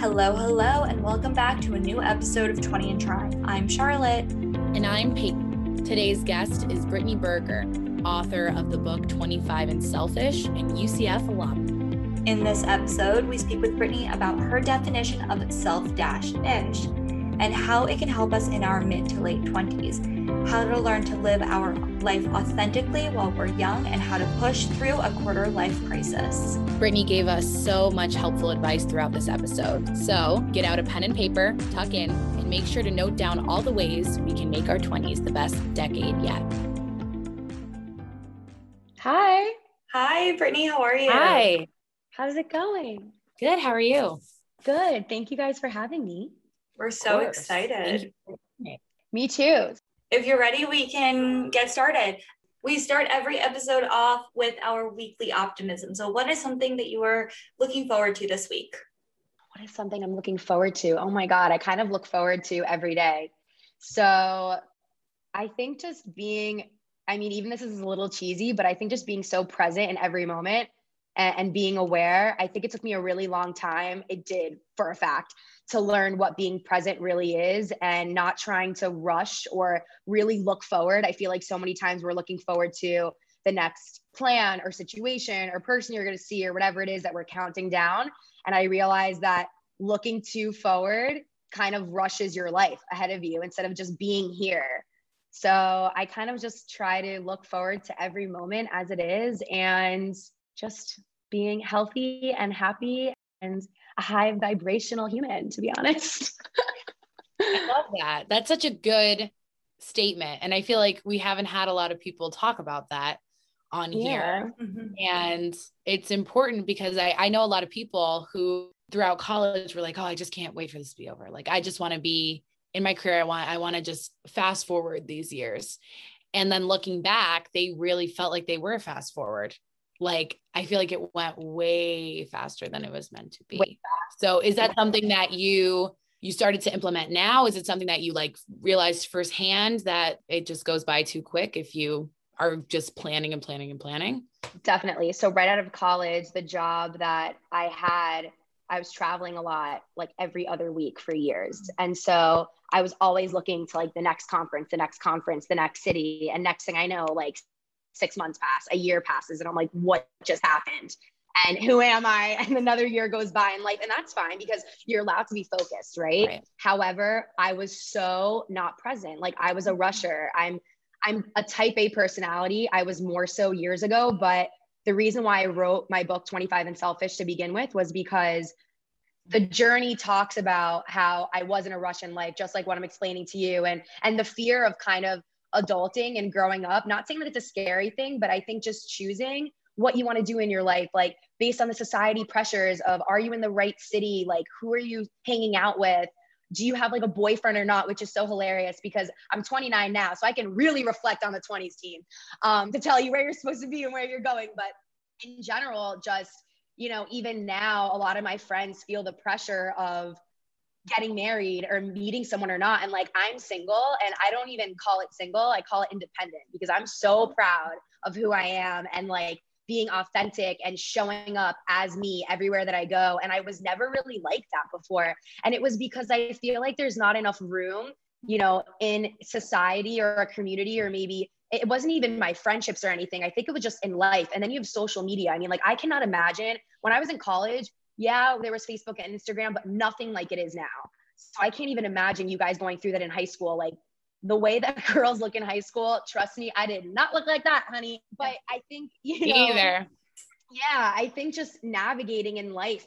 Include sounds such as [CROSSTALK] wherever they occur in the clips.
Hello, hello, and welcome back to a new episode of 20 and Trying. I'm Charlotte. And I'm Peyton. Today's guest is Brittany Berger, author of the book 25 and Selfish and UCF alum. In this episode, we speak with Brittany about her definition of self dash ish and how it can help us in our mid to late 20s, how to learn to live our life authentically while we're young, and how to push through a quarter life crisis. Brittany gave us so much helpful advice throughout this episode. So get out a pen and paper, tuck in, and make sure to note down all the ways we can make our 20s the best decade yet. Hi. Hi, Brittany. How are you? Hi. How's it going? Good. How are you? Good. Thank you guys for having me. We're so excited. Me too. If you're ready, we can get started. We start every episode off with our weekly optimism. So, what is something that you are looking forward to this week? What is something I'm looking forward to? Oh my God, I kind of look forward to every day. So, I think just being, I mean, even this is a little cheesy, but I think just being so present in every moment and, and being aware. I think it took me a really long time. It did for a fact to learn what being present really is and not trying to rush or really look forward. I feel like so many times we're looking forward to the next plan or situation or person you're going to see or whatever it is that we're counting down. And I realized that looking too forward kind of rushes your life ahead of you instead of just being here. So I kind of just try to look forward to every moment as it is and just being healthy and happy and a high vibrational human, to be honest. I love that. That's such a good statement. And I feel like we haven't had a lot of people talk about that on yeah. here. Mm-hmm. And it's important because I, I know a lot of people who throughout college were like, oh, I just can't wait for this to be over. Like, I just want to be in my career. I want, I want to just fast forward these years. And then looking back, they really felt like they were fast forward like I feel like it went way faster than it was meant to be. So is that something that you you started to implement now? Is it something that you like realized firsthand that it just goes by too quick if you are just planning and planning and planning? Definitely. So right out of college, the job that I had, I was traveling a lot, like every other week for years. And so I was always looking to like the next conference, the next conference, the next city. And next thing I know, like six months pass, a year passes, and I'm like, what just happened? And who am I? [LAUGHS] And another year goes by in life, and that's fine because you're allowed to be focused, right? right? However, I was so not present. Like I was a rusher. I'm I'm a type A personality. I was more so years ago, but the reason why I wrote my book 25 and Selfish to begin with was because the journey talks about how I wasn't a rush in life, just like what I'm explaining to you, and and the fear of kind of adulting and growing up. Not saying that it's a scary thing, but I think just choosing what you want to do in your life, like based on the society pressures of are you in the right city? Like, who are you hanging out with? Do you have like a boyfriend or not? Which is so hilarious because I'm 29 now, so I can really reflect on the 20s team um, to tell you where you're supposed to be and where you're going. But in general, just, you know, even now, a lot of my friends feel the pressure of, getting married or meeting someone or not. And like, I'm single and I don't even call it single, I call it independent because I'm so proud of who I am and like being authentic and showing up as me everywhere that I go. And I was never really like that before. And it was because I feel like there's not enough room, you know, in society or a community or maybe it wasn't even my friendships or anything. I think it was just in life. And then you have social media. I mean, like, I cannot imagine when I was in college, yeah, there was Facebook and Instagram, but nothing like it is now. So I can't even imagine you guys going through that in high school. Like the way that [LAUGHS] girls look in high school, trust me, I did not look like that, honey. But I think, you know, either. Yeah, I think just navigating in life,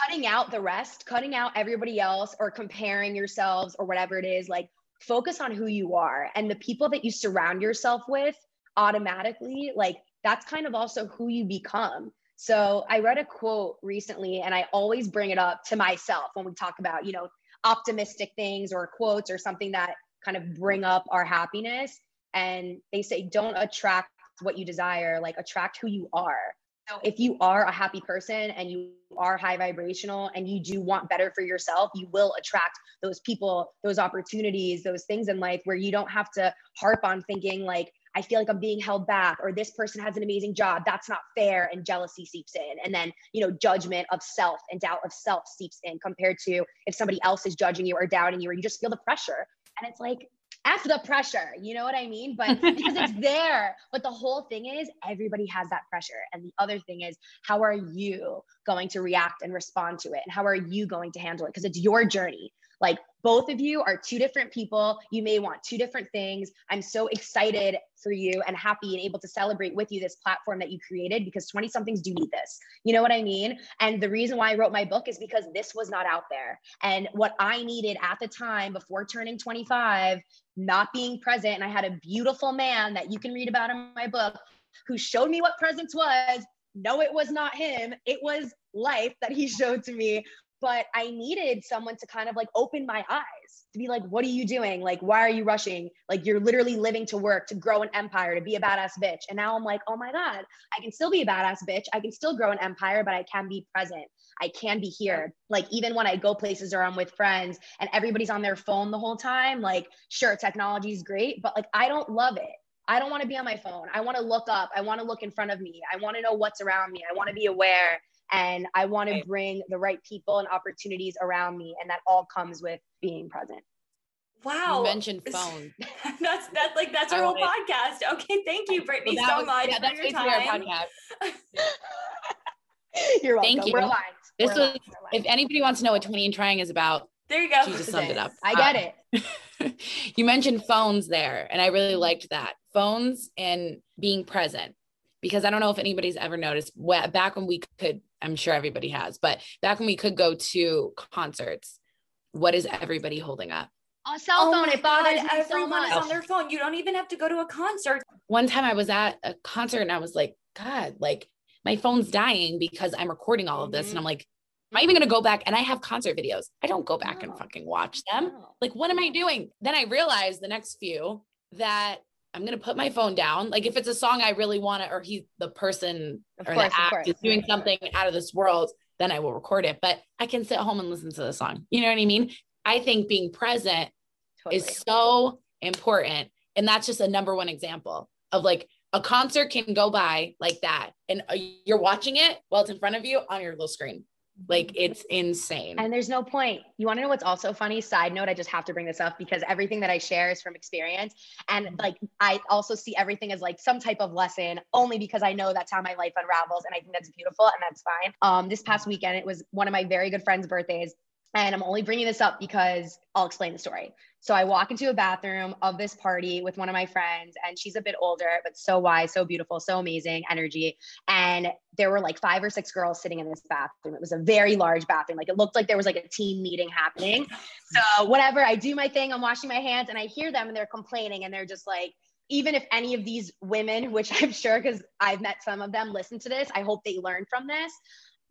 cutting out the rest, cutting out everybody else or comparing yourselves or whatever it is, like focus on who you are and the people that you surround yourself with automatically, like that's kind of also who you become. So I read a quote recently and I always bring it up to myself when we talk about, you know, optimistic things or quotes or something that kind of bring up our happiness. And they say, don't attract what you desire, like attract who you are. So if you are a happy person and you are high vibrational and you do want better for yourself, you will attract those people, those opportunities, those things in life where you don't have to harp on thinking like, I feel like I'm being held back, or this person has an amazing job. That's not fair. And jealousy seeps in. And then, you know, judgment of self and doubt of self seeps in compared to if somebody else is judging you or doubting you, or you just feel the pressure. And it's like, F the pressure, you know what I mean? But [LAUGHS] because it's there. But the whole thing is everybody has that pressure. And the other thing is, how are you going to react and respond to it? And how are you going to handle it? Because it's your journey. Like both of you are two different people. You may want two different things. I'm so excited for you and happy and able to celebrate with you this platform that you created because 20 somethings do need this. You know what I mean? And the reason why I wrote my book is because this was not out there. And what I needed at the time before turning 25, not being present, and I had a beautiful man that you can read about in my book who showed me what presence was. No, it was not him. It was life that he [LAUGHS] showed to me but I needed someone to kind of like open my eyes to be like, what are you doing? Like, why are you rushing? Like, you're literally living to work, to grow an empire, to be a badass bitch. And now I'm like, oh my God, I can still be a badass bitch. I can still grow an empire, but I can be present. I can be here. Like, even when I go places or I'm with friends and everybody's on their phone the whole time, like, sure, technology is great, but like, I don't love it. I don't want to be on my phone. I want to look up. I want to look in front of me. I want to know what's around me. I want to be aware and I want to bring the right people and opportunities around me. And that all comes with being present. Wow. You mentioned phone. [LAUGHS] that's that's like that's our whole podcast. Okay. Thank you, Brittany, well, so was, much. Yeah, that's for your time. our podcast. [LAUGHS] You're welcome. Thank you. We're aligned. This We're was aligned. if anybody wants to know what 20 and trying is about. There you go. She just summed it up. I get it. Uh, [LAUGHS] you mentioned phones there, and I really liked that. Phones and being present because I don't know if anybody's ever noticed back when we could I'm sure everybody has, but back when we could go to concerts, what is everybody holding up? A cell phone. Oh it bothers God, me Everyone so is on their phone. You don't even have to go to a concert. One time I was at a concert and I was like, God, like my phone's dying because I'm recording all of this. Mm-hmm. And I'm like, am I even going to go back? And I have concert videos. I don't go back no. and fucking watch them. No. Like, what am I doing? Then I realized the next few that I'm gonna put my phone down. Like if it's a song I really want to, or he the person of or course, the act is doing something out of this world, then I will record it. But I can sit home and listen to the song. You know what I mean? I think being present totally. is so important. And that's just a number one example of like a concert can go by like that. And uh, you're watching it while it's in front of you on your little screen. Like it's insane. And there's no point. You want to know what's also funny? Side note, I just have to bring this up because everything that I share is from experience. And like I also see everything as like some type of lesson only because I know that's how my life unravels. And I think that's beautiful and that's fine. Um, this past weekend, it was one of my very good friends' birthdays. And I'm only bringing this up because I'll explain the story. So I walk into a bathroom of this party with one of my friends, and she's a bit older, but so wise, so beautiful, so amazing energy. And there were like five or six girls sitting in this bathroom. It was a very large bathroom. Like it looked like there was like a team meeting happening. So whatever, I do my thing, I'm washing my hands, and I hear them and they're complaining, and they're just like, even if any of these women, which I'm sure because I've met some of them, listen to this, I hope they learn from this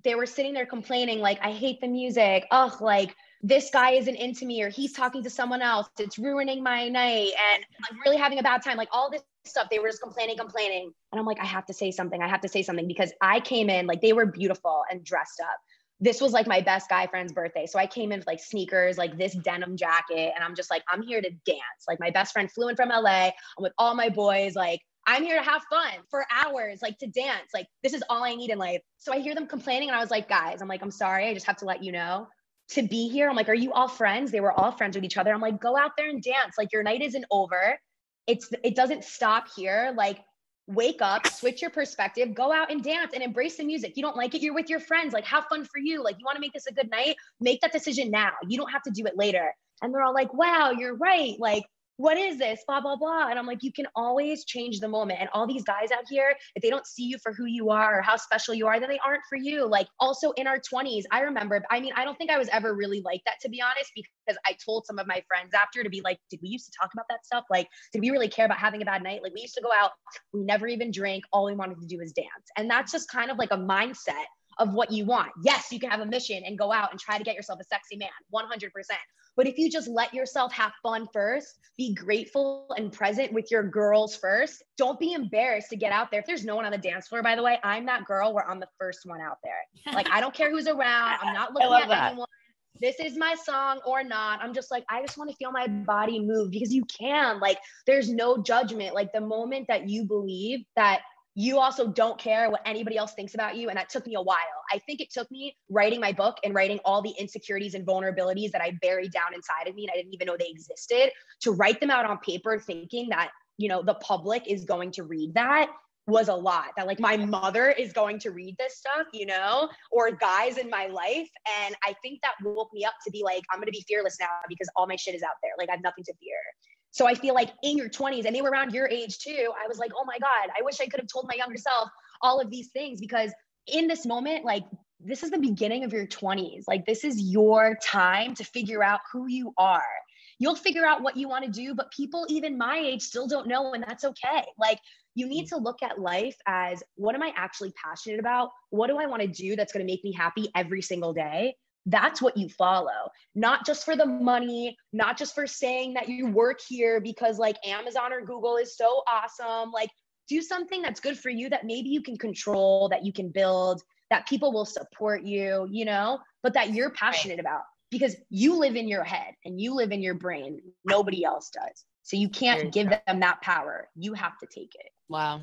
they were sitting there complaining, like, I hate the music. Ugh, like, this guy isn't into me or he's talking to someone else. It's ruining my night. And I'm really having a bad time. Like, all this stuff, they were just complaining, complaining. And I'm like, I have to say something. I have to say something because I came in, like, they were beautiful and dressed up. This was like my best guy friend's birthday. So I came in with like sneakers, like this denim jacket. And I'm just like, I'm here to dance. Like, my best friend flew in from LA. I'm with all my boys. Like, I'm here to have fun for hours, like to dance. Like, this is all I need in life. So I hear them complaining, and I was like, guys, I'm like, I'm sorry. I just have to let you know to be here. I'm like, are you all friends? They were all friends with each other. I'm like, go out there and dance. Like, your night isn't over. It's, it doesn't stop here. Like, wake up, switch your perspective, go out and dance and embrace the music. You don't like it, you're with your friends. Like, have fun for you. Like, you want to make this a good night? Make that decision now. You don't have to do it later. And they're all like, wow, you're right. Like, what is this? Blah, blah, blah. And I'm like, you can always change the moment. And all these guys out here, if they don't see you for who you are or how special you are, then they aren't for you. Like also in our 20s, I remember, I mean, I don't think I was ever really like that, to be honest, because I told some of my friends after to be like, did we used to talk about that stuff? Like, did we really care about having a bad night? Like we used to go out, we never even drank. All we wanted to do was dance. And that's just kind of like a mindset of what you want. Yes, you can have a mission and go out and try to get yourself a sexy man, 100%. But if you just let yourself have fun first, be grateful and present with your girls first, don't be embarrassed to get out there. If there's no one on the dance floor, by the way, I'm that girl where I'm the first one out there. [LAUGHS] Like, I don't care who's around. I'm not looking at that. anyone. this is my song or not. I'm just like, I just want to feel my body move because you can. Like, there's no judgment. Like, the moment that you believe that you also don't care what anybody else thinks about you. And that took me a while. I think it took me writing my book and writing all the insecurities and vulnerabilities that I buried down inside of me and I didn't even know they existed to write them out on paper, thinking that, you know, the public is going to read that was a lot that like my mother is going to read this stuff, you know, or guys in my life. And I think that woke me up to be like, I'm going to be fearless now because all my shit is out there. Like I have nothing to fear. So I feel like in your 20s, and they were around your age too, I was like, oh my God, I wish I could have told my younger self all of these things because in this moment, like this is the beginning of your 20s. Like this is your time to figure out who you are. You'll figure out what you want to do, but people even my age still don't know, and that's okay. Like you need to look at life as what am I actually passionate about? What do I want to do that's going to make me happy every single day? That's what you follow, not just for the money, not just for saying that you work here because like Amazon or Google is so awesome. Like, do something that's good for you that maybe you can control, that you can build, that people will support you, you know, but that you're passionate right. about because you live in your head and you live in your brain. Nobody else does. So you can't give them that power. You have to take it. Wow.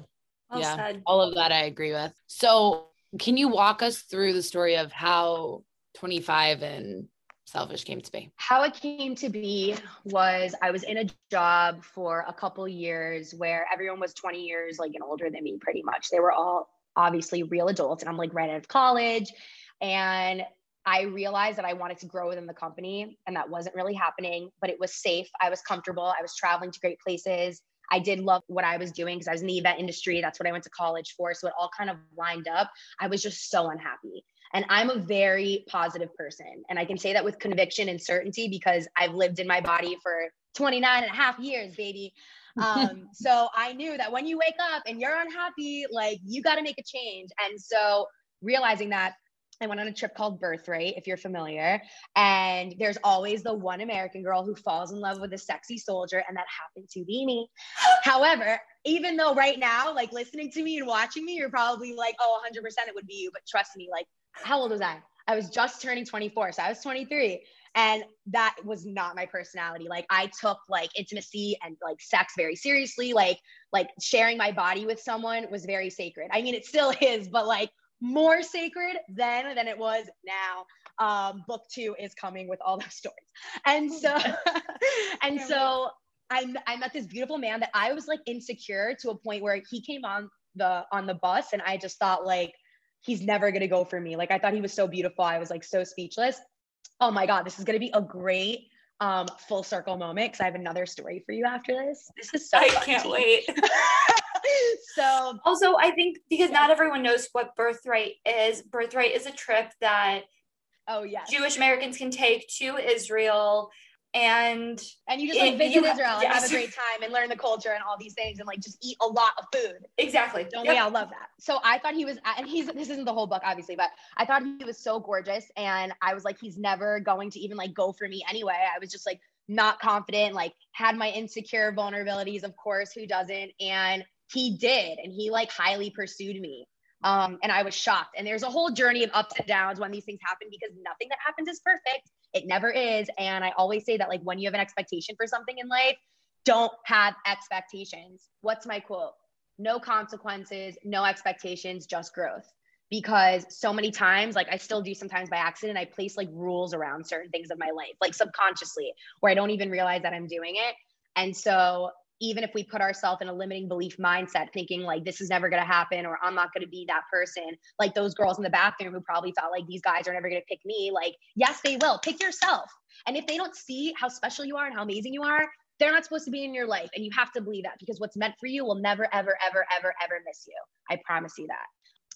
Well yeah. Said. All of that I agree with. So can you walk us through the story of how 25 and selfish came to be how it came to be was i was in a job for a couple years where everyone was 20 years like and older than me pretty much they were all obviously real adults and i'm like right out of college and I realized that I wanted to grow within the company and that wasn't really happening, but it was safe. I was comfortable. I was traveling to great places. I did love what I was doing because I was in the event industry. That's what I went to college for. So it all kind of lined up. I was just so unhappy. And I'm a very positive person. And I can say that with conviction and certainty because I've lived in my body for 29 and a half years, baby. [LAUGHS] Um, so I knew that when you wake up and you're unhappy, like you got to make a change. And so realizing that I went on a trip called Birthright, if you're familiar. And there's always the one American girl who falls in love with a sexy soldier, and that happened to be me. [GASPS] However, even though right now, like listening to me and watching me, you're probably like, oh, 100% it would be you. But trust me, like, how old was I? I was just turning 24. So I was 23. And that was not my personality. Like I took like intimacy and like sex very seriously. Like, like sharing my body with someone was very sacred. I mean, it still [LAUGHS] is, but like more sacred then than it was now. Um, book two is coming with all [LAUGHS] those stories. And so, [LAUGHS] and so I, I met this beautiful man that I was like insecure to a point where he came on the, on the bus and I just thought like, he's never going to go for me. Like I thought he was so beautiful. I was like so speechless. Oh my God, this is going to be a great um, full circle moment because I have another story for you after this. This is so I can't [LAUGHS] wait. so also I think because not everyone knows what birthright is. Birthright is a trip that oh yeah Jewish Americans can take to Israel and and you just like visit Israel and have a great time and learn the culture and all these things and like just eat a lot of food. Exactly. Don't yep. we all love that? So I thought he was, and he's this isn't the whole book obviously, but I thought he was so gorgeous, and I was like, he's never going to even like go for me anyway. I was just like not confident, like had my insecure vulnerabilities, of course, who doesn't? And he did, and he like highly pursued me. Um, and I was shocked. And there's a whole journey of ups and downs when these things happen because nothing that happens is perfect. It never is. And I always say that, like, when you have an expectation for something in life, don't have expectations. What's my quote? No consequences, no expectations, just growth. Because so many times, like I still do sometimes by accident, I place like rules around certain things of my life, like subconsciously, where I don't even realize that I'm doing it. And so even if we put ourselves in a limiting belief mindset, thinking like this is never going to happen or I'm not going to be that person, like those girls in the bathroom who probably felt like these guys are never going to pick me, like, yes, they will. Pick yourself. And if they don't see how special you are and how amazing you are, they're not supposed to be in your life. And you have to believe that because what's meant for you will never, ever, ever, ever, ever miss you. I promise you that.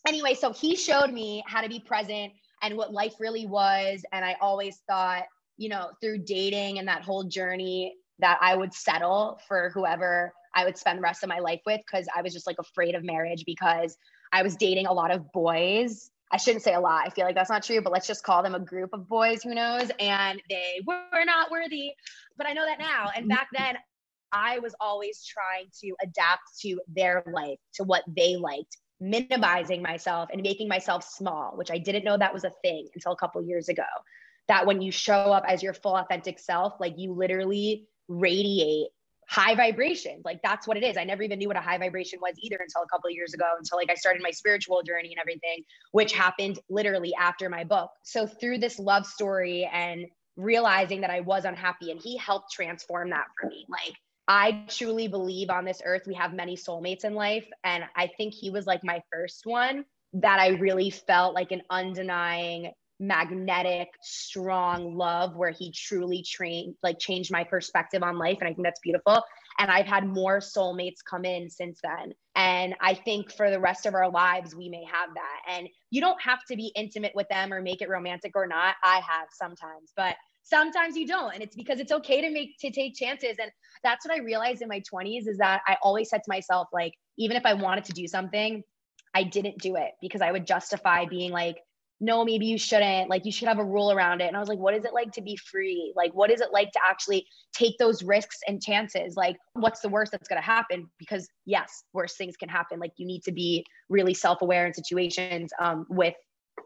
Anyway, so he showed me how to be present and what life really was. And I always thought, you know, through dating and that whole journey, that I would settle for whoever I would spend the rest of my life with because I was just like afraid of marriage because I was dating a lot of boys. I shouldn't say a lot. I feel like that's not true, but let's just call them a group of boys, who knows? And they were not worthy. But I know that now. And back mm-hmm. then, I was always trying to adapt to their life, to what they liked, minimizing myself and making myself small, which I didn't know that was a thing until a couple years ago. that when you show up as your full authentic self, like you literally radiate high vibrations. Like that's what it is. I never even knew what a high vibration was either until a couple of years ago, until like I started my spiritual journey and everything, which happened literally after my book. So through this love story and realizing that I was unhappy, and he helped transform that for me. Like I truly believe on this earth we have many soulmates in life. And I think he was like my first one that I really felt like an undenying magnetic strong love where he truly trained like changed my perspective on life and i think that's beautiful. And i've had more soulmates come in since then. And i think for the rest of our lives we may have that. And you don't have to be intimate with them or make it romantic or not. I have sometimes but sometimes you don't. And it's because it's okay to make to take chances. And that's what i realized in my 20s is that i always said to myself like even if i wanted to do something i didn't do it because i would justify being like no, maybe you shouldn't. Like, you should have a rule around it. And I was like, what is it like to be free? Like, what is it like to actually take those risks and chances? Like, what's the worst that's going to happen? Because, yes, worse things can happen. Like, you need to be really self aware in situations um, with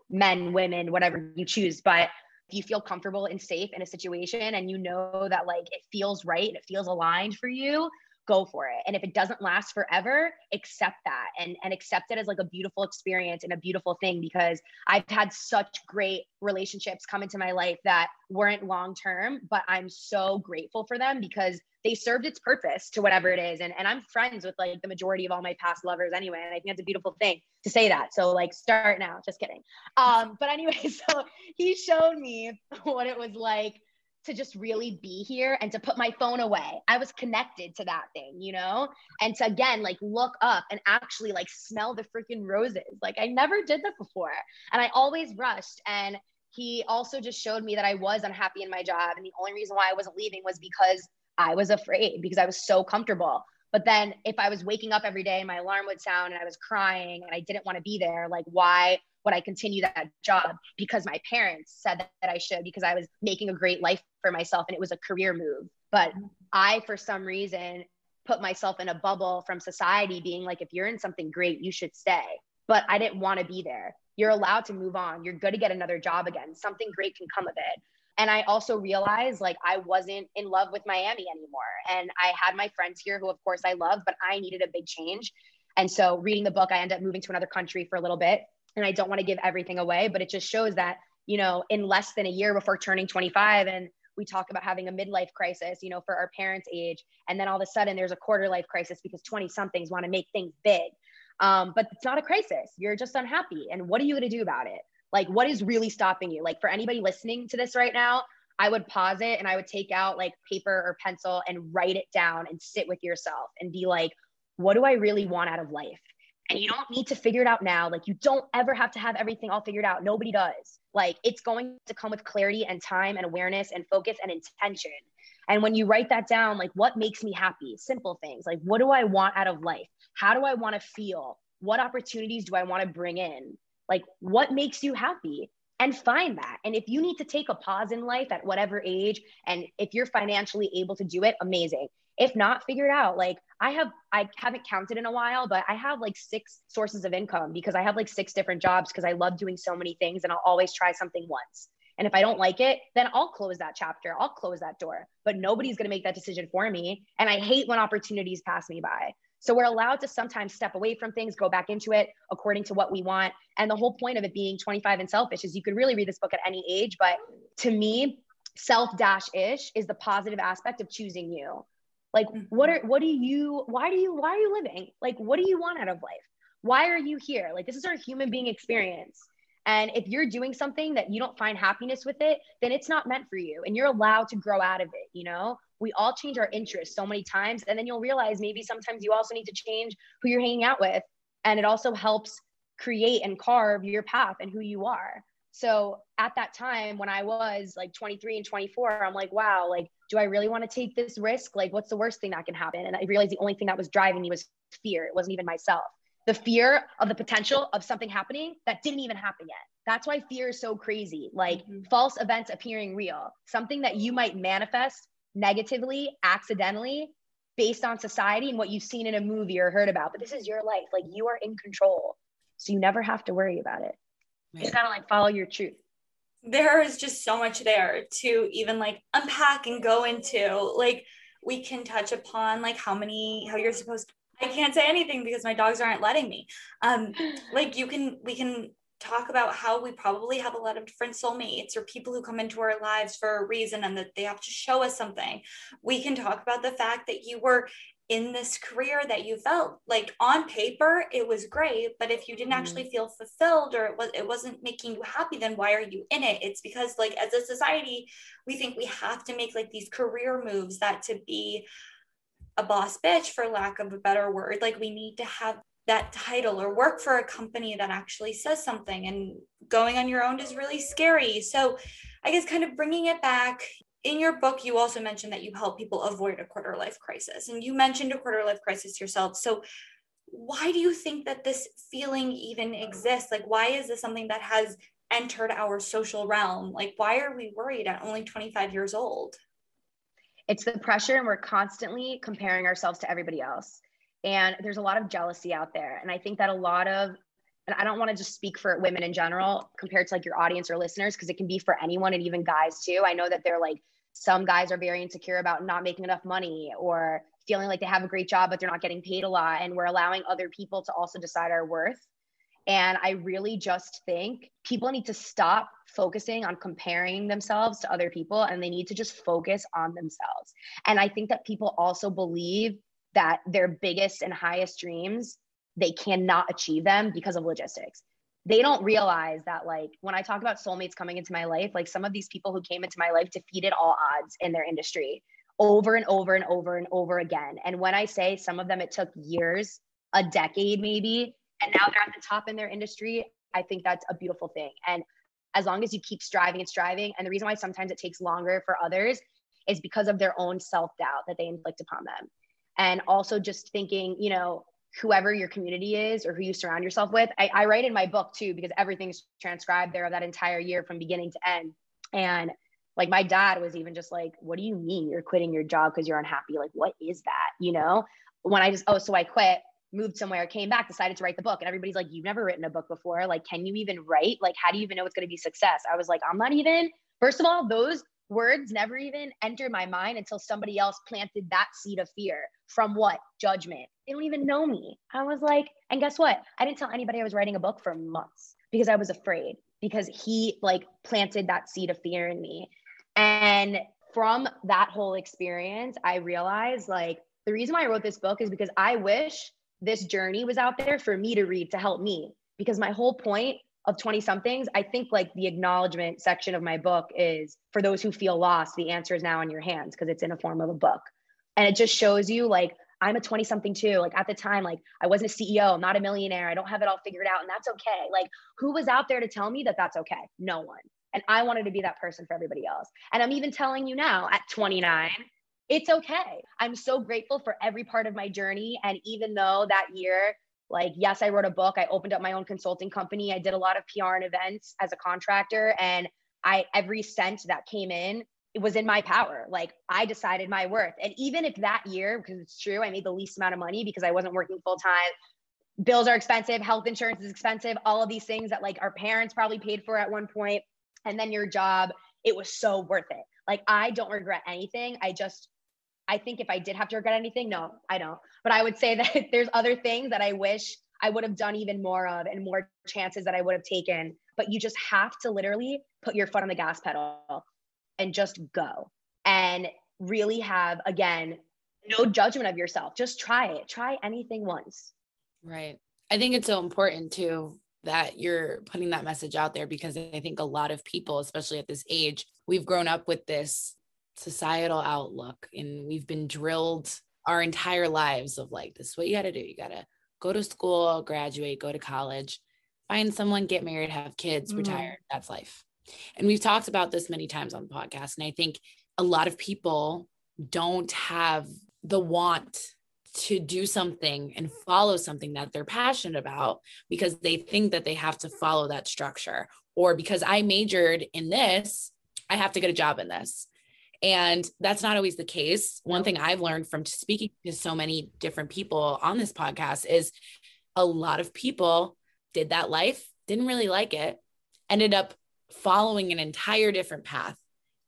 men, women, whatever you choose. But if you feel comfortable and safe in a situation and you know that like it feels right and it feels aligned for you, go for it. And if it doesn't last forever, accept that and, and accept it as like a beautiful experience and a beautiful thing because I've had such great relationships come into my life that weren't long term, but I'm so grateful for them because they served its purpose to whatever it is. And, and I'm friends with like the majority of all my past lovers anyway. And I think that's a beautiful thing to say that. So like start now, just kidding. Um, but anyway, [LAUGHS] so he showed me what it was like to just really be here and to put my phone away. I was connected to that thing, you know? And to again, like look up and actually like smell the freaking roses. Like I never did that before. And I always rushed. And he also just showed me that I was unhappy in my job. And the only reason why I wasn't leaving was because I was afraid because I was so comfortable. But then if I was waking up every day and my alarm would sound and I was crying and I didn't want to be there, like why would I continue that job? Because my parents said that, that I should, because I was making a great life for myself and it was a career move. But I, for some reason, put myself in a bubble from society being like, if you're in something great, you should stay. But I didn't want to be there. You're allowed to move on. You're good to get another job again. Something great can come of it. And I also realized like I wasn't in love with Miami anymore. And I had my friends here who, of course, I love, but I needed a big change. And so, reading the book, I ended up moving to another country for a little bit. And I don't want to give everything away, but it just shows that, you know, in less than a year before turning 25 and we talk about having a midlife crisis, you know, for our parents' age. And then all of a sudden there's a quarter life crisis because 20 somethings want to make things big. Um, but it's not a crisis. You're just unhappy. And what are you going to do about it? Like, what is really stopping you? Like, for anybody listening to this right now, I would pause it and I would take out like paper or pencil and write it down and sit with yourself and be like, what do I really want out of life? And you don't need to figure it out now. Like, you don't ever have to have everything all figured out. Nobody does. Like, it's going to come with clarity and time and awareness and focus and intention. And when you write that down, like, what makes me happy? Simple things like, what do I want out of life? How do I want to feel? What opportunities do I want to bring in? Like, what makes you happy? And find that. And if you need to take a pause in life at whatever age, and if you're financially able to do it, amazing. If not, figure it out. Like, I have, I haven't counted in a while, but I have like six sources of income because I have like six different jobs because I love doing so many things and I'll always try something once. And if I don't like it, then I'll close that chapter. I'll close that door. But nobody's going to make that decision for me. And I hate when opportunities pass me by. So we're allowed to sometimes step away from things, go back into it according to what we want. And the whole point of it being 25 and selfish is you could really read this book at any age. But to me, self dash ish is the positive aspect of choosing you. Like, what are, mm-hmm. what do you, why do you, why are you living? Like, what do you want out of life? Why are you here? Like, this is our human being experience. And if you're doing something that you don't find happiness with it, then it's not meant for you. And you're allowed to grow out of it, you know? we all change our interests so many times and then you'll realize maybe sometimes you also need to change who you're hanging out with and it also helps create and carve your path and who you are so at that time when i was like 23 and 24 i'm like wow like do i really want to take this risk like what's the worst thing that can happen and i realized the only thing that was driving me was fear it wasn't even myself the fear of the potential of something happening that didn't even happen yet that's why fear is so crazy like mm-hmm. false events appearing real something that you might manifest negatively, accidentally, based on society and what you've seen in a movie or heard about. But this is your life. Like you are in control. So you never have to worry about it. You just gotta like follow your truth. there is just so much there to even like unpack and go into. Like we can touch upon like how many how you're supposed to, I can't say anything because my dogs aren't letting me. Um [SIGHS] like you can we can talk about how we probably have a lot of different soulmates or people who come into our lives for a reason and that they have to show us something. We can talk about the fact that you were in this career that you felt like on paper it was great but if you didn't mm-hmm. actually feel fulfilled or it was it wasn't making you happy then why are you in it it's because like as a society we think we have to make like these career moves that to be a boss bitch for lack of a better word like we need to have that title or work for a company that actually says something and going on your own is really scary so i guess kind of bringing it back in your book, you also mentioned that you help people avoid a quarter life crisis, and you mentioned a quarter life crisis yourself. So, why do you think that this feeling even exists? Like, why is this something that has entered our social realm? Like, why are we worried at only 25 years old? It's the pressure, and we're constantly comparing ourselves to everybody else. And there's a lot of jealousy out there. And I think that a lot of and I don't want to just speak for women in general compared to like your audience or listeners because it can be for anyone and even guys too. I know that they're like some guys are very insecure about not making enough money or feeling like they have a great job but they're not getting paid a lot and we're allowing other people to also decide our worth and i really just think people need to stop focusing on comparing themselves to other people and they need to just focus on themselves and i think that people also believe that their biggest and highest dreams they cannot achieve them because of logistics. They don't realize that like when i talk about soulmates coming into my life like some of these people who came into my life defeated all odds in their industry over and over and over and over again. And when i say some of them it took years a decade maybe and now they're at the top in their industry i think that's a beautiful thing. And as long as you keep striving and striving and the reason why sometimes it takes longer for others is because of their own self-doubt that they inflict upon them. And also just thinking you know whoever your community is or who you surround yourself with. I, I write in my book too, because everything's transcribed there that entire year from beginning to end. And like my dad was even just like, what do you mean you're quitting your job because you're unhappy? Like, what is that? You know, when I just, oh, so I quit, moved somewhere, came back, decided to write the book. And everybody's like, you've never written a book before. Like, can you even write? Like, how do you even know it's going to be success? I was like, I'm not even, first of all, those words never even entered my mind until somebody else planted that seed of fear from what? Judgment. They don't even know me. I was like and guess what? I didn't tell anybody i was writing a book for months because i was afraid because he like planted that seed of fear in me. And from that whole experience i realized like the reason why i wrote this book is because i wish this journey was out there for me to read to help me. Because my whole point of 20 somethings, I think like the acknowledgement section of my book is for those who feel lost, the answer is now in your hands because it's in a form of a book. And it just shows you like, I'm a 20 something too. Like at the time, like I wasn't a CEO, I'm not a millionaire, I don't have it all figured out, and that's okay. Like, who was out there to tell me that that's okay? No one. And I wanted to be that person for everybody else. And I'm even telling you now at 29, it's okay. I'm so grateful for every part of my journey. And even though that year like yes i wrote a book i opened up my own consulting company i did a lot of pr and events as a contractor and i every cent that came in it was in my power. Like i decided my worth. And even if that year because it's true i made the least amount of money because i wasn't working full time bills are expensive health insurance is expensive all of these things that like our parents probably paid for at one point and then your job it was so worth it. Like i don't regret anything. I just I think if I did have to regret anything, no, I don't. But I would say [LAUGHS] that there's other things that I wish I would have done even more of and more chances that I would have taken. But you just have to literally put your foot on the gas pedal and just go and really have, again, no judgment of yourself. Just try it. Try anything once. Right. I think it's so important too that you're putting that message out there because I think a lot of people, especially at this age, we've grown up with this societal outlook and we've been drilled our entire lives of like this is what you got to do you got to go to school graduate go to college find someone get married have kids mm-hmm. retire that's life and we've talked about this many times on the podcast and i think a lot of people don't have the want to do something and follow something that they're passionate about because they think that they have to follow that structure or because i majored in this i have to get a job in this and that's not always the case. One thing I've learned from speaking to so many different people on this podcast is a lot of people did that life, didn't really like it, ended up following an entire different path,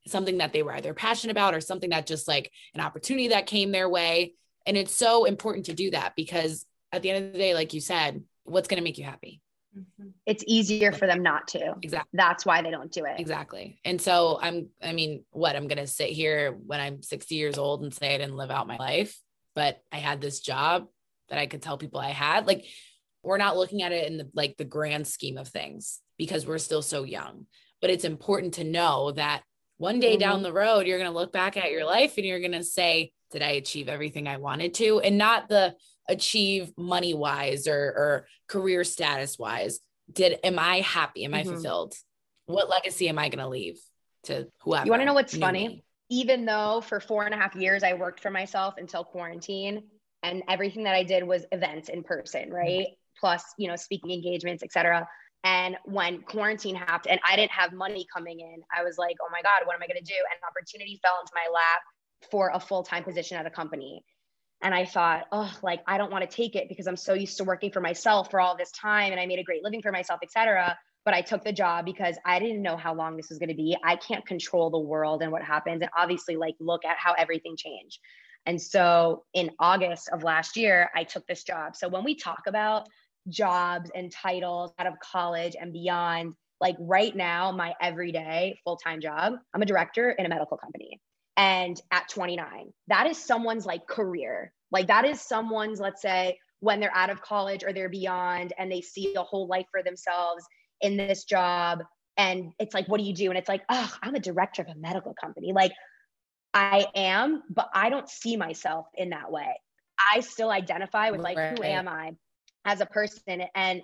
something that they were either passionate about or something that just like an opportunity that came their way. And it's so important to do that because at the end of the day, like you said, what's going to make you happy? Mm-hmm. It's easier for them not to. Exactly. That's why they don't do it. Exactly. And so I'm, I mean, what I'm going to sit here when I'm 60 years old and say I didn't live out my life, but I had this job that I could tell people I had. Like, we're not looking at it in the like the grand scheme of things because we're still so young. But it's important to know that one day mm-hmm. down the road, you're going to look back at your life and you're going to say, did I achieve everything I wanted to? And not the achieve money wise or, or career status wise. Did, am I happy? Am mm-hmm. I fulfilled? What legacy am I going to leave to whoever? You want to know what's funny? Me? Even though for four and a half years I worked for myself until quarantine and everything that I did was events in person, right? Mm-hmm. Plus, you know, speaking engagements, etc. And when quarantine happened and I didn't have money coming in, I was like, oh my God, what am I going to do? And an opportunity fell into my lap for a full time position at a company. And I thought, oh, like I don't want to take it because I'm so used to working for myself for all this time and I made a great living for myself, et cetera. But I took the job because I didn't know how long this was going to be. I can't control the world and what happens. And obviously, like, look at how everything changed. And so in August of last year, I took this job. So when we talk about jobs and titles out of college and beyond, like right now, my everyday full time job, I'm a director in a medical company and at 29 that is someone's like career. Like that is someone's let's say when they're out of college or they're beyond and they see a whole life for themselves in this job and it's like what do you do? And it's like oh i'm a director of a medical company. Like i am but i don't see myself in that way. I still identify with like right. who am i as a person and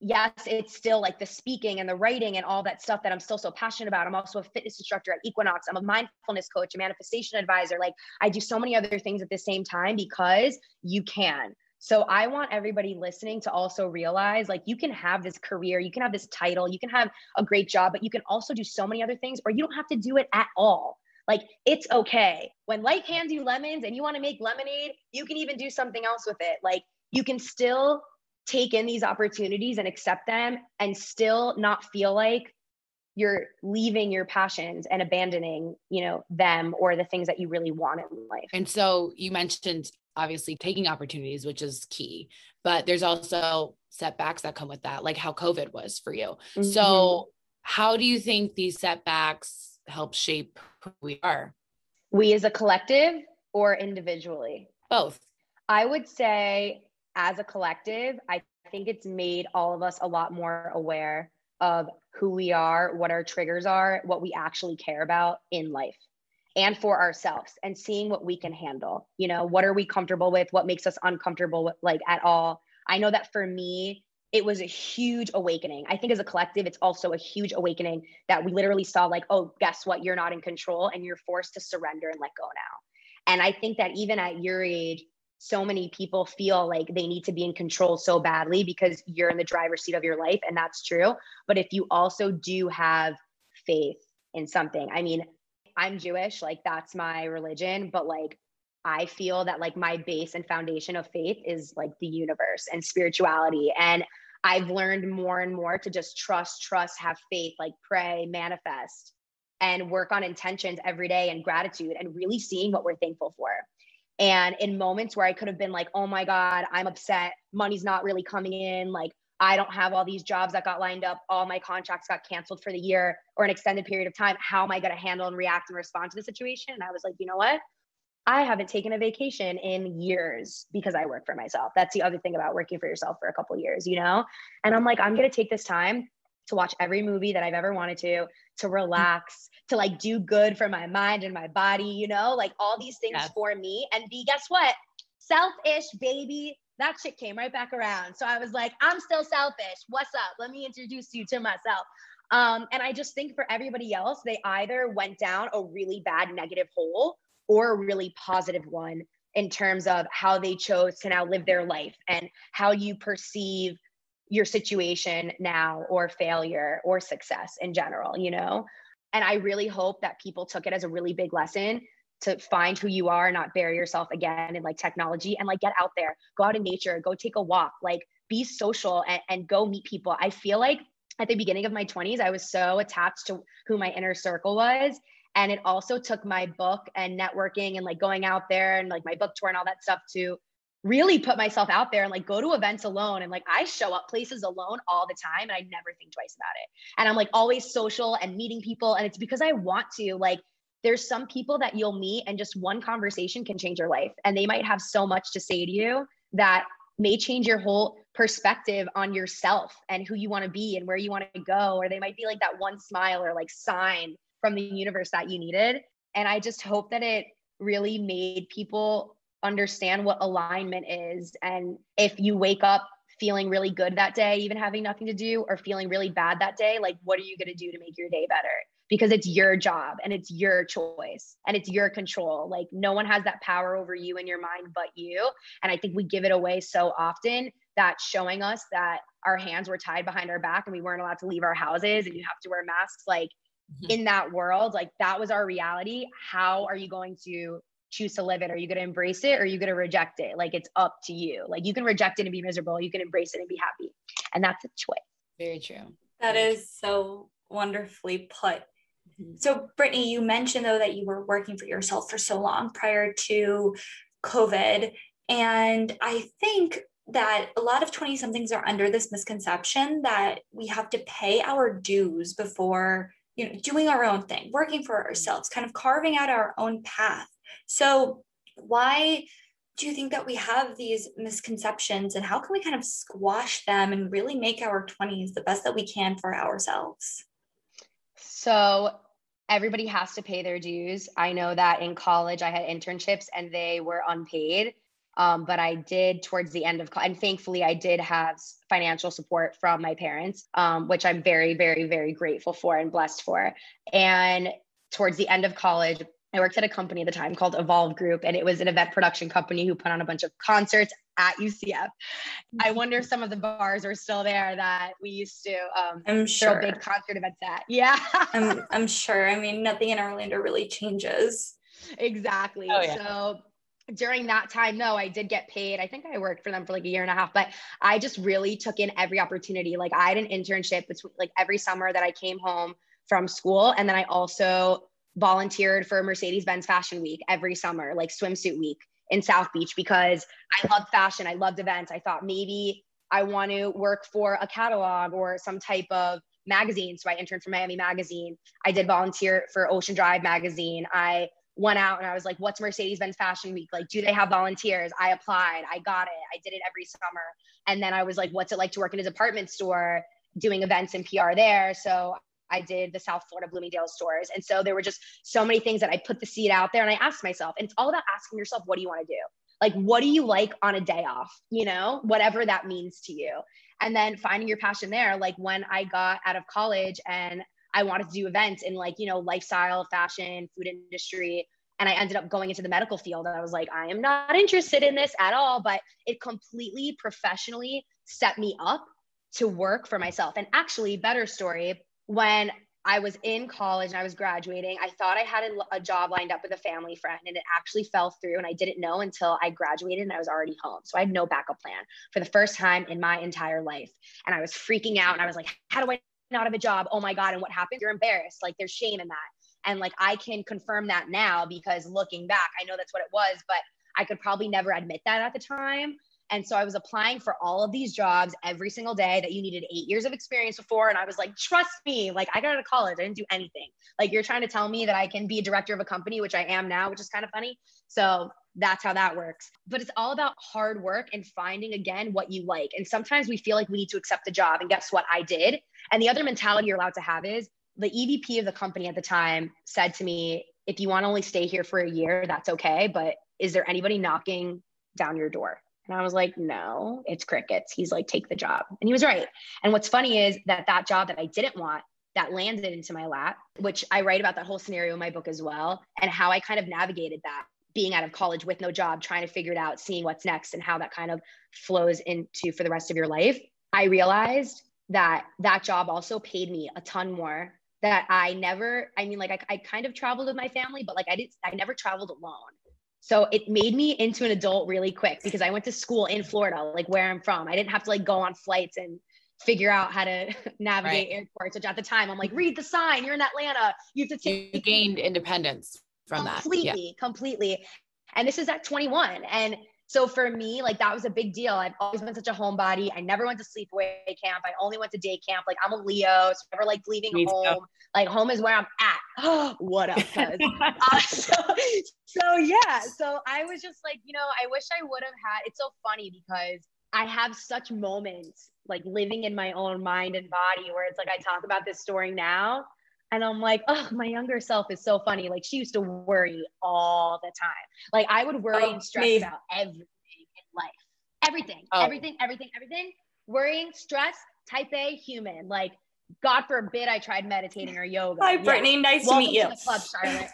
yes, it's still like the speaking and the writing and all that stuff that I'm still so passionate about. I'm also a fitness instructor at Equinox. I'm a mindfulness coach, a manifestation advisor. Like I do so many other things at the same time because you can. So I want everybody listening to also realize like you can have this career, you can have this title, you can have a great job, but you can also do so many other things or you don't have to do it at all. Like it's okay. When life hands you lemons and you want to make lemonade, you can even do something else with it. Like you can still take in these opportunities and accept them and still not feel like you're leaving your passions and abandoning you know them or the things that you really want in life. And so you mentioned obviously taking opportunities which is key but there's also setbacks that come with that like how covid was for you. Mm-hmm. so how do you think these setbacks help shape who we are? We as a collective or individually? Both. I would say as a collective, I think it's made all of us a lot more aware of who we are, what our triggers are, what we actually care about in life and for ourselves and seeing what we can handle. You know, what are we comfortable with? What makes us uncomfortable with, like at all? I know that for me, it was a huge awakening. I think as a collective, it's also a huge awakening that we literally saw, like, oh, guess what? You're not in control and you're forced to surrender and let go now. And I think that even at your age, so many people feel like they need to be in control so badly because you're in the driver's seat of your life and that's true. But if you also do have faith in something i mean i'm jewish like that's my religion but like i feel that like my base and foundation of faith is like the universe and spirituality. And i've learned more and more to just trust trust have faith like pray manifest and work on intentions every day and gratitude and really seeing what we're thankful for and in moments where I could have been like, oh my God, I'm upset, money's not really coming in, like I don't have all these jobs that got lined up, all my contracts got canceled for the year or an extended period of time. How am I going to handle and react and respond to the situation? And I was like, you know what? I haven't taken a vacation in years because I work for myself. That's the other thing about working for yourself for a couple years, you know? And I'm like, I'm going to take this time to watch every movie that I've ever wanted to, to relax, to like do good for my mind and my body, you know, like all these things yes. for me. And be, guess what? Selfish, baby. That shit came right back around. So I was like, I'm still selfish. What's up? Let me introduce you to myself. Um, and I just think for everybody else, they either went down a really bad negative hole or a really positive one in terms of how they chose to now live their life and how you perceive your situation now or failure or success in general, you know? And I really hope that people took it as a really big lesson to find who you are, not bury yourself again in like technology and like get out there, go out in nature, go take a walk, like be social and, and go meet people. I feel like at the beginning of my 20s, I was so attached to who my inner circle was. And it also took my book and networking and like going out there and like my book tour and all that stuff to really put myself out there and like go to events alone. And like I show up places alone all the time and I never think twice about it. And I'm like always social and meeting people. And it's because I want to. Like there's some people that you'll meet and just one conversation can change your life. And they might have so much to say to you that may change your whole perspective on yourself and who you want to be and where you want to go. Or they might be like that one smile or like sign from the universe that you needed. And I just hope that it really made people understand what alignment is. And if you wake up feeling really good that day, even having nothing to do, or feeling really bad that day, like what are you going to do to make your day better? Because it's your job and it's your choice and it's your control. Like no one has that power over you and your mind but you. And I think we give it away so often that showing us that our hands were tied behind our back and we weren't allowed to leave our houses and you have to wear masks like mm-hmm. in that world like that was our reality how are you going to choose to live it are you going to embrace it or are you going to reject it? Like it's up to you. Like you can reject it and be miserable. You can embrace it and be happy. And that's a choice. Very true. That is so wonderfully put. Mm-hmm. so brittany you mentioned though that you were working for yourself for so long prior to covid. And i think that a lot of 20 somethings are under this misconception that we have to pay our dues before you know doing our own thing working for ourselves kind of carving out our own path so why do you think that we have these misconceptions and how can we kind of squash them and really make our 20s the best that we can for ourselves so everybody has to pay their dues i know that in college i had internships and they were unpaid um, but I did towards the end of, and thankfully I did have financial support from my parents, um, which I'm very, very, very grateful for and blessed for. And towards the end of college, I worked at a company at the time called Evolve Group, and it was an event production company who put on a bunch of concerts at UCF. I wonder if some of the bars are still there that we used to um, I'm sure. throw big concert events at. [LAUGHS] Yeah. I'm, I'm sure. I mean, nothing in Orlando really changes. Exactly. Oh, yeah. So during that time though i did get paid i think i worked for them for like a year and a half but i just really took in every opportunity like i had an internship between like every summer that i came home from school and then i also volunteered for mercedes-benz fashion week every summer like swimsuit week in south beach because i loved fashion i loved events i thought maybe i want to work for a catalog or some type of magazine so i interned for miami magazine i did volunteer for ocean drive magazine i went out and I was like, what's Mercedes Benz Fashion Week? Like, do they have volunteers? I applied, I got it, I did it every summer. And then I was like, what's it like to work in a department store doing events and PR there? So I did the South Florida Bloomingdale stores. And so there were just so many things that I put the seed out there and I asked myself, and it's all about asking yourself, what do you want to do? Like, what do you like on a day off? You know, whatever that means to you. And then finding your passion there. Like when I got out of college and I wanted to do events in like, you know, lifestyle, fashion, food industry. And I ended up going into the medical field. And I was like, I am not interested in this at all. But it completely professionally set me up to work for myself. And actually, better story, when I was in college and I was graduating, I thought I had a, a, job lined up with a family friend and it actually fell through. And I didn't know until I graduated and I was already home. So I had no backup plan for the first time in my entire life. And I was freaking out and I was like, how do I not have a job. Oh my God. And what happens? You're embarrassed. Like there's shame in that. And like I can confirm that now because looking back, I know that's what it was, but I could probably never admit that at the time. And so I was applying for all of these jobs every single day that you needed eight years of experience before. And I was like, trust me, like I got out of college, I didn't do anything. Like you're trying to tell me that I can be a director of a company, which I am now, which is kind of funny. So that's how that works. But it's all about hard work and finding again what you like. And sometimes we feel like we need to accept the job. And guess what? I did. And the other mentality you're allowed to have is the EVP of the company at the time said to me, if you want to only stay here for a year, that's okay. But is there anybody knocking down your door? And I was like, no, it's crickets. He's like, take the job. And he was right. And what's funny is that that job that I didn't want that landed into my lap, which I write about that whole scenario in my book as well, and how I kind of navigated that being out of college with no job, trying to figure it out, seeing what's next, and how that kind of flows into for the rest of your life. I realized that that job also paid me a ton more that I never, I mean, like I, I kind of traveled with my family, but like I didn't, I never traveled alone. So it made me into an adult really quick because I went to school in Florida, like where I'm from. I didn't have to like go on flights and figure out how to [LAUGHS] navigate right. airports, which at the time I'm like, read the sign, you're in Atlanta. You have to take you gained independence from completely, that. Completely, yeah. completely. And this is at 21. And so for me, like that was a big deal. I've always been such a homebody. I never went to sleepaway camp. I only went to day camp. Like I'm a Leo, so never like leaving me home. Too. Like home is where I'm at. [GASPS] what up, cuz? [LAUGHS] uh, so, so yeah. So I was just like, you know, I wish I would have had. It's so funny because I have such moments like living in my own mind and body where it's like I talk about this story now and I'm like, oh, my younger self is so funny. Like she used to worry all the time. Like I would worry oh, and stress me. about everything in life. Everything, oh. everything, everything, everything. Worrying, stress, type A human. Like God forbid I tried meditating or yoga. Hi, Brittany. Yeah. Nice Welcome to meet you. To the club, Charlotte.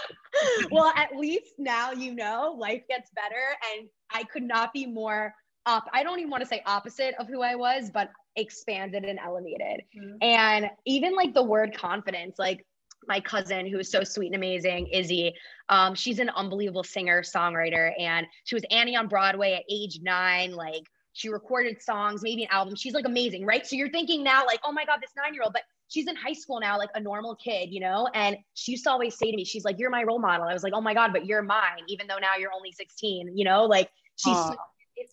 [LAUGHS] well, at least now you know life gets better. And I could not be more up. I don't even want to say opposite of who I was, but expanded and elevated. Mm-hmm. And even like the word confidence, like my cousin who is so sweet and amazing, Izzy. Um, she's an unbelievable singer, songwriter, and she was Annie on Broadway at age nine. Like she recorded songs, maybe an album. She's like amazing, right? So you're thinking now, like, oh my God, this nine year old, but she's in high school now, like a normal kid, you know? And she used to always say to me, she's like, you're my role model. I was like, oh my God, but you're mine, even though now you're only 16, you know? Like she's, Aww.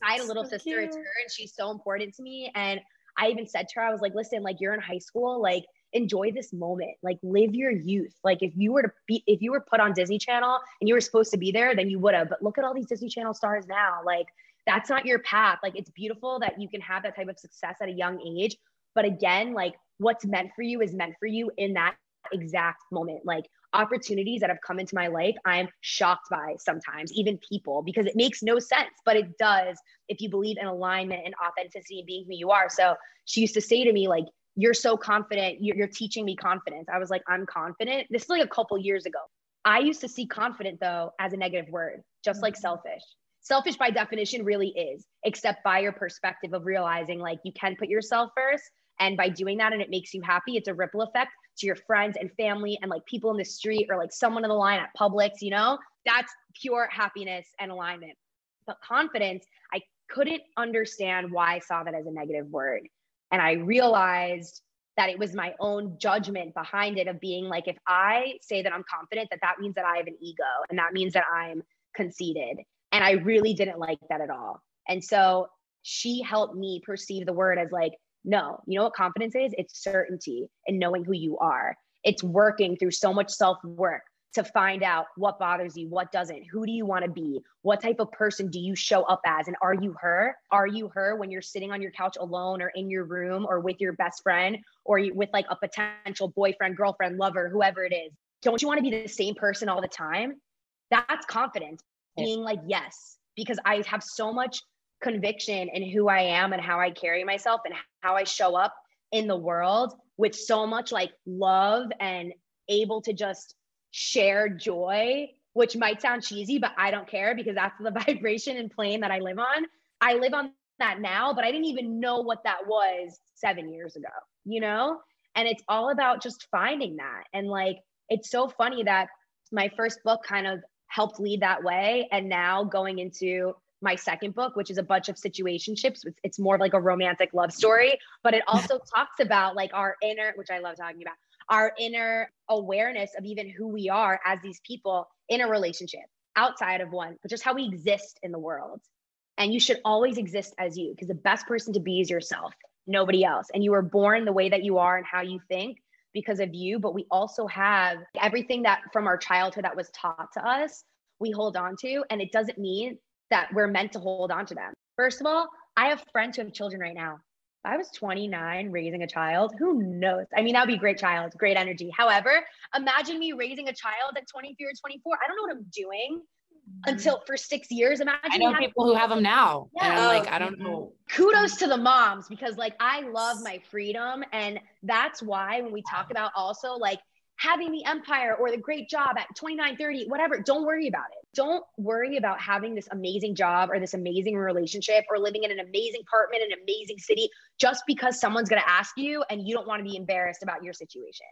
I had a little so sister, cute. it's her, and she's so important to me. And I even said to her, I was like, listen, like you're in high school, like enjoy this moment, like live your youth. Like if you were to be, if you were put on Disney Channel and you were supposed to be there, then you would have. But look at all these Disney Channel stars now. Like that's not your path. Like it's beautiful that you can have that type of success at a young age. But again, like what's meant for you is meant for you in that exact moment. Like opportunities that have come into my life, I'm shocked by sometimes, even people, because it makes no sense, but it does if you believe in alignment and authenticity and being who you are. So she used to say to me, like, you're so confident, you're, you're teaching me confidence. I was like, I'm confident. This is like a couple years ago. I used to see confident though as a negative word, just mm-hmm. like selfish. Selfish by definition really is, except by your perspective of realizing like you can put yourself first. And by doing that and it makes you happy, it's a ripple effect to your friends and family and like people in the street or like someone in the line at Publix, you know, that's pure happiness and alignment. But confidence, I couldn't understand why I saw that as a negative word. And I realized that it was my own judgment behind it of being like, if I say that I'm confident, that that means that I have an ego and that means that I'm conceited. And I really didn't like that at all. And so she helped me perceive the word as like, no, you know what confidence is? It's certainty and knowing who you are. It's working through so much self work to find out what bothers you, what doesn't, who do you want to be, what type of person do you show up as, and are you her? Are you her when you're sitting on your couch alone or in your room or with your best friend or with like a potential boyfriend, girlfriend, lover, whoever it is? Don't you want to be the same person all the time? That's confidence, being like, yes, because I have so much conviction in who I am and how I carry myself and how I show up in the world with so much like love and able to just share joy, which might sound cheesy, but I don't care because that's the [LAUGHS] vibration and plane that I live on. I live on that now, but I didn't even know what that was seven years ago, you know? And it's all about just finding that. And like, it's so funny that my first book kind of helped lead that way. And now going into my second book, which is a bunch of situationships. It's, it's more like a romantic love story, but it also [LAUGHS] talks about like our inner, which I love talking about, our inner awareness of even who we are as these people in a relationship outside of one, but just how we exist in the world. And you should always exist as you because the best person to be is yourself, nobody else. And you were born the way that you are and how you think because of you. But we also have everything that from our childhood that was taught to us, we hold on to. And it doesn't mean that we're meant to hold on to them. First of all, I have friends who have children right now. If I was 29 raising a child, who knows? I mean, that would be great child, great energy. However, imagine me raising a child at 23 or 24. I don't know what I'm doing mm-hmm. until for six years. Imagine I know people who have them now. Yeah. And I'm like, I don't know. Oh, kudos to the moms because like I love my freedom. And that's why when we talk about also like having the empire or the great job at 29, 30, whatever, don't worry about it. Don't worry about having this amazing job or this amazing relationship or living in an amazing apartment in an amazing city just because someone's going to ask you and you don't want to be embarrassed about your situation.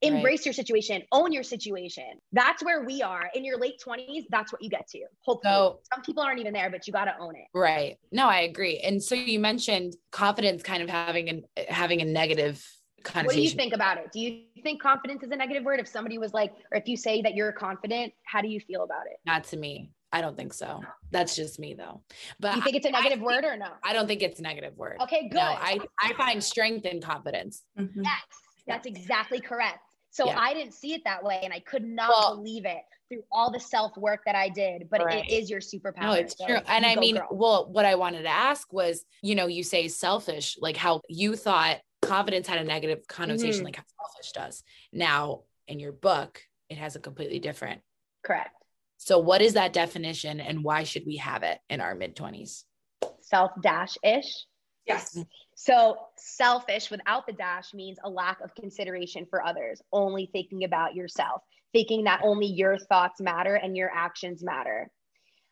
embrace right. your situation, own your situation. That's where we are in your late 20s. That's what you get to. Hopefully, so, some people aren't even there, but you got to own it. Right. No, I agree. And so you mentioned confidence kind of having an having a negative. What do you think about it? Do you think confidence is a negative word? If somebody was like, or if you say that you're confident, how do you feel about it? Not to me. I don't think so. That's just me though. But you think it's a negative I, word or no? I don't think it's a negative word. Okay, good. No, I, I find strength in confidence. Mm-hmm. Yes, that's exactly correct. So yeah. I didn't see it that way and I could not well, believe it through all the self work that I did, but right. it is your superpower. No, it's so true. And I mean, girl. well, what I wanted to ask was, you know, you say selfish, like how you thought confidence had a negative connotation, mm-hmm. like how selfish does. Now, in your book, it has a completely different. Correct. So, what is that definition and why should we have it in our mid 20s? Self dash ish. Yes. So selfish without the dash means a lack of consideration for others, only thinking about yourself, thinking that only your thoughts matter and your actions matter.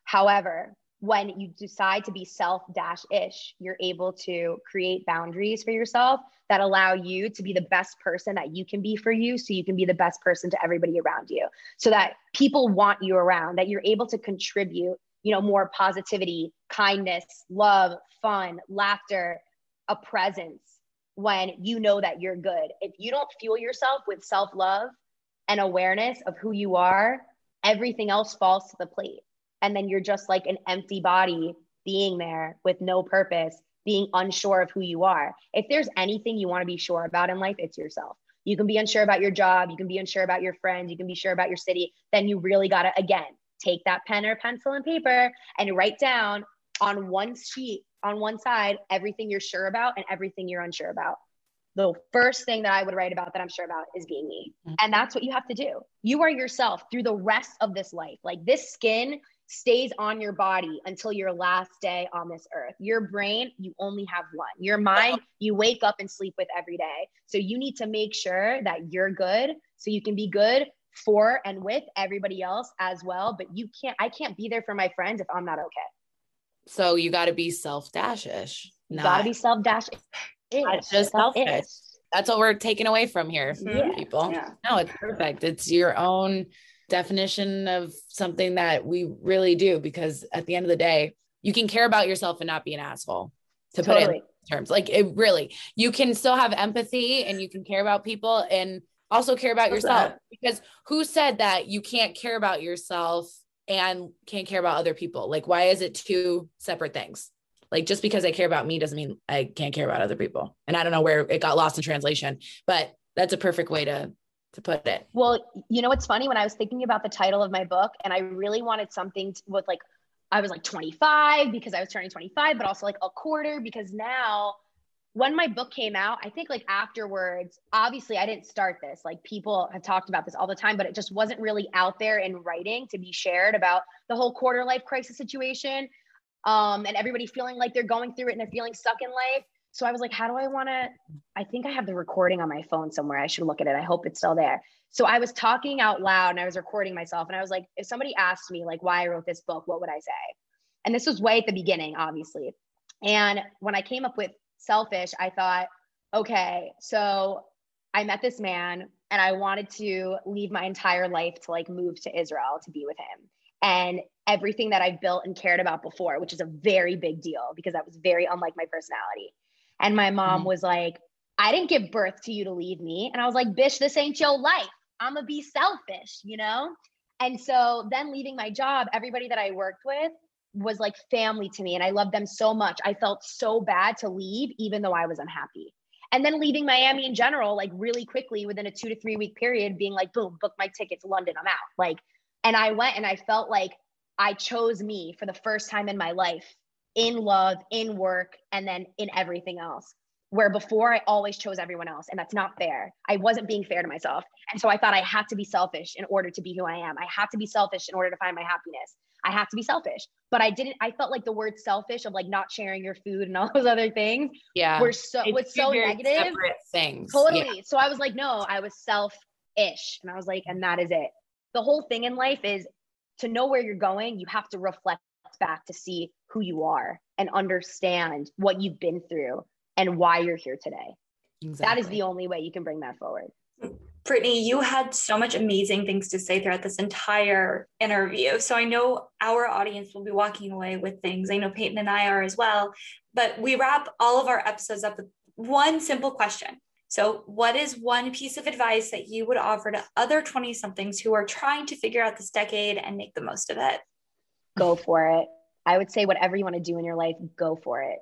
However, when you decide to be self dash ish, you're able to create boundaries for yourself that allow you to be the best person that you can be for you. So you can be the best person to everybody around you. So that people want you around, that you're able to contribute, you know, more positivity, kindness, love, fun, laughter, a presence when you know that you're good. If you don't fuel yourself with self love and awareness of who you are, everything else falls to the plate and then you're just like an empty body being there with no purpose being unsure of who you are if there's anything you want to be sure about in life it's yourself you can be unsure about your job you can be unsure about your friends you can be sure about your city then you really got to again take that pen or pencil and paper and write down on one sheet on one side everything you're sure about and everything you're unsure about the first thing that I would write about that I'm sure about is being me. Mm-hmm. And that's what you have to do. You are yourself through the rest of this life. Like this skin stays on your body until your last day on this earth. Your brain, you only have one. Your mind, you wake up and sleep with every day. So you need to make sure that you're good so you can be good for and with everybody else as well. But you can't, I can't be there for my friends if I'm not okay. So you got to be self dashish. You got to be self dashish. Not just selfish. That's what we're taking away from here, yeah. people. Yeah. No, it's perfect. It's your own definition of something that we really do because at the end of the day, you can care about yourself and not be an asshole to totally. put it in terms. Like it really, you can still have empathy and you can care about people and also care about yourself that? because who said that you can't care about yourself and can't care about other people? Like, why is it two separate things? Like, just because I care about me doesn't mean I can't care about other people. And I don't know where it got lost in translation, but that's a perfect way to to put it. Well, you know what's funny when I was thinking about the title of my book and I really wanted something to, with like I was like 25 because I was turning 25 but also like a quarter because now when my book came out, I think like afterwards, obviously I didn't start this. Like people have talked about this all the time, but it just wasn't really out there in writing to be shared about the whole quarter life crisis situation. Um, and everybody feeling like they're going through it and they're feeling stuck in life. So I was like, how do I want to? I think I have the recording on my phone somewhere. I should look at it. I hope it's still there. So I was talking out loud and I was recording myself. And I was like, if somebody asked me like why I wrote this book, what would I say? And this was way at the beginning, obviously. And when I came up with selfish, I thought, okay, so I met this man and I wanted to leave my entire life to like move to Israel to be with him. And everything that I've built and cared about before, which is a very big deal because that was very unlike my personality. And my mom mm-hmm. was like, I didn't give birth to you to leave me. And I was like, bitch, this ain't your life. I'm gonna be selfish, you know? And so then leaving my job, everybody that I worked with was like family to me. And I loved them so much. I felt so bad to leave, even though I was unhappy. And then leaving Miami in general, like really quickly within a two to three week period, being like, boom, book my ticket to London, I'm out. Like, and I went and I felt like I chose me for the first time in my life in love, in work, and then in everything else. Where before I always chose everyone else, and that's not fair. I wasn't being fair to myself. And so I thought I had to be selfish in order to be who I am. I have to be selfish in order to find my happiness. I have to be selfish. But I didn't, I felt like the word selfish of like not sharing your food and all [LAUGHS] those other things yeah. were so it's was so negative. Things. Totally. Yeah. So I was like, no, I was self-ish. And I was like, and that is it. The whole thing in life is to know where you're going, you have to reflect back to see who you are and understand what you've been through and why you're here today. Exactly. That is the only way you can bring that forward. Brittany, you had so much amazing things to say throughout this entire interview. So I know our audience will be walking away with things. I know Peyton and I are as well. But we wrap all of our episodes up with one simple question. So, what is one piece of advice that you would offer to other 20 somethings who are trying to figure out this decade and make the most of it? Go for it. I would say, whatever you want to do in your life, go for it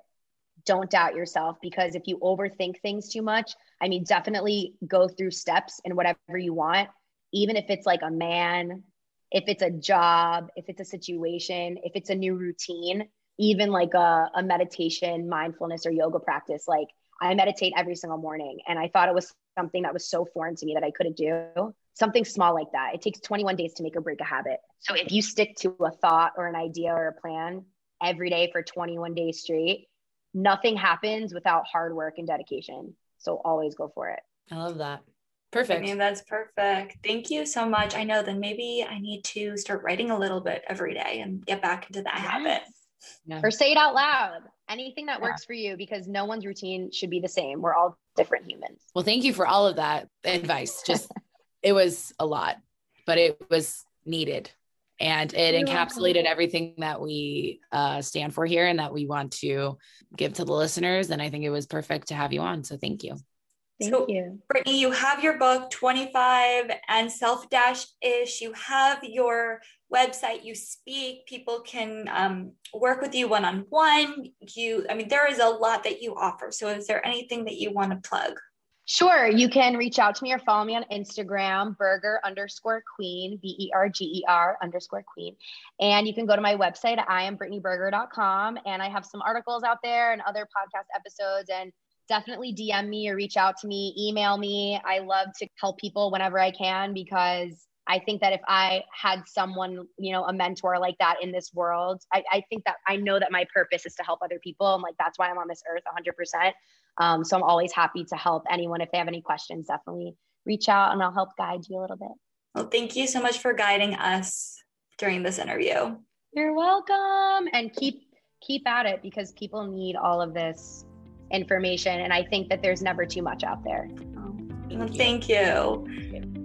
don't doubt yourself because if you overthink things too much, I mean, definitely go through steps and whatever you want, even if it's like a man, if it's a job, if it's a situation, if it's a new routine, even like a, a meditation, mindfulness, or yoga practice. Like I meditate every single morning. And I thought it was something that was so foreign to me that I couldn't do. Something small like that. It takes 21 days to make or break a habit. So if you stick to a thought or an idea or a plan every day for 21 days straight, nothing happens without hard work and dedication. So always go for it. I love that. Perfect. I mean, that's perfect. Thank you so much. I know then maybe I need to start writing a little bit every day and get back into that yes. habit. Yeah. Or say it out loud. Anything that works for you because no one's routine should be the same. We're all different humans. Well, thank you for all of that advice. Just [LAUGHS] it was a lot, but it was needed and it You're encapsulated welcome. everything that we uh, stand for here and that we want to give to the listeners. And I think it was perfect to have you on. So thank you. Thank so, you. Brittany, you have your book 25 and self dash ish. You have your website, you speak, people can um, work with you one on one. You, I mean, there is a lot that you offer. So, is there anything that you want to plug? Sure. You can reach out to me or follow me on Instagram, berger underscore queen, B E R G E R underscore queen. And you can go to my website, iambrittanyberger.com. And I have some articles out there and other podcast episodes. And definitely DM me or reach out to me, email me. I love to help people whenever I can because I think that if I had someone, you know, a mentor like that in this world, I, I think that I know that my purpose is to help other people. And like, that's why I'm on this earth 100%. Um, so I'm always happy to help anyone. If they have any questions, definitely reach out and I'll help guide you a little bit. Well, thank you so much for guiding us during this interview. You're welcome. And keep keep at it because people need all of this information. And I think that there's never too much out there. Oh, well, thank you. Thank you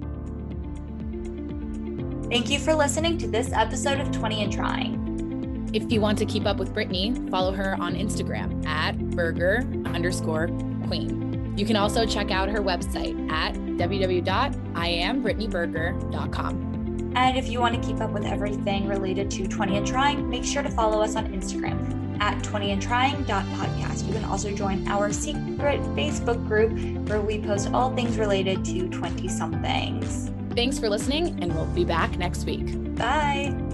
for listening to this episode of 20 and Trying. If you want to keep up with Brittany, follow her on Instagram at berger underscore queen. You can also check out her website at www.iambrittanyberger.com. And if you want to keep up with everything related to 20 and Trying, make sure to follow us on Instagram at 20 and trying.podcast. You can also join our secret Facebook group where we post all things related to 20 somethings. Thanks for listening, and we'll be back next week. Bye.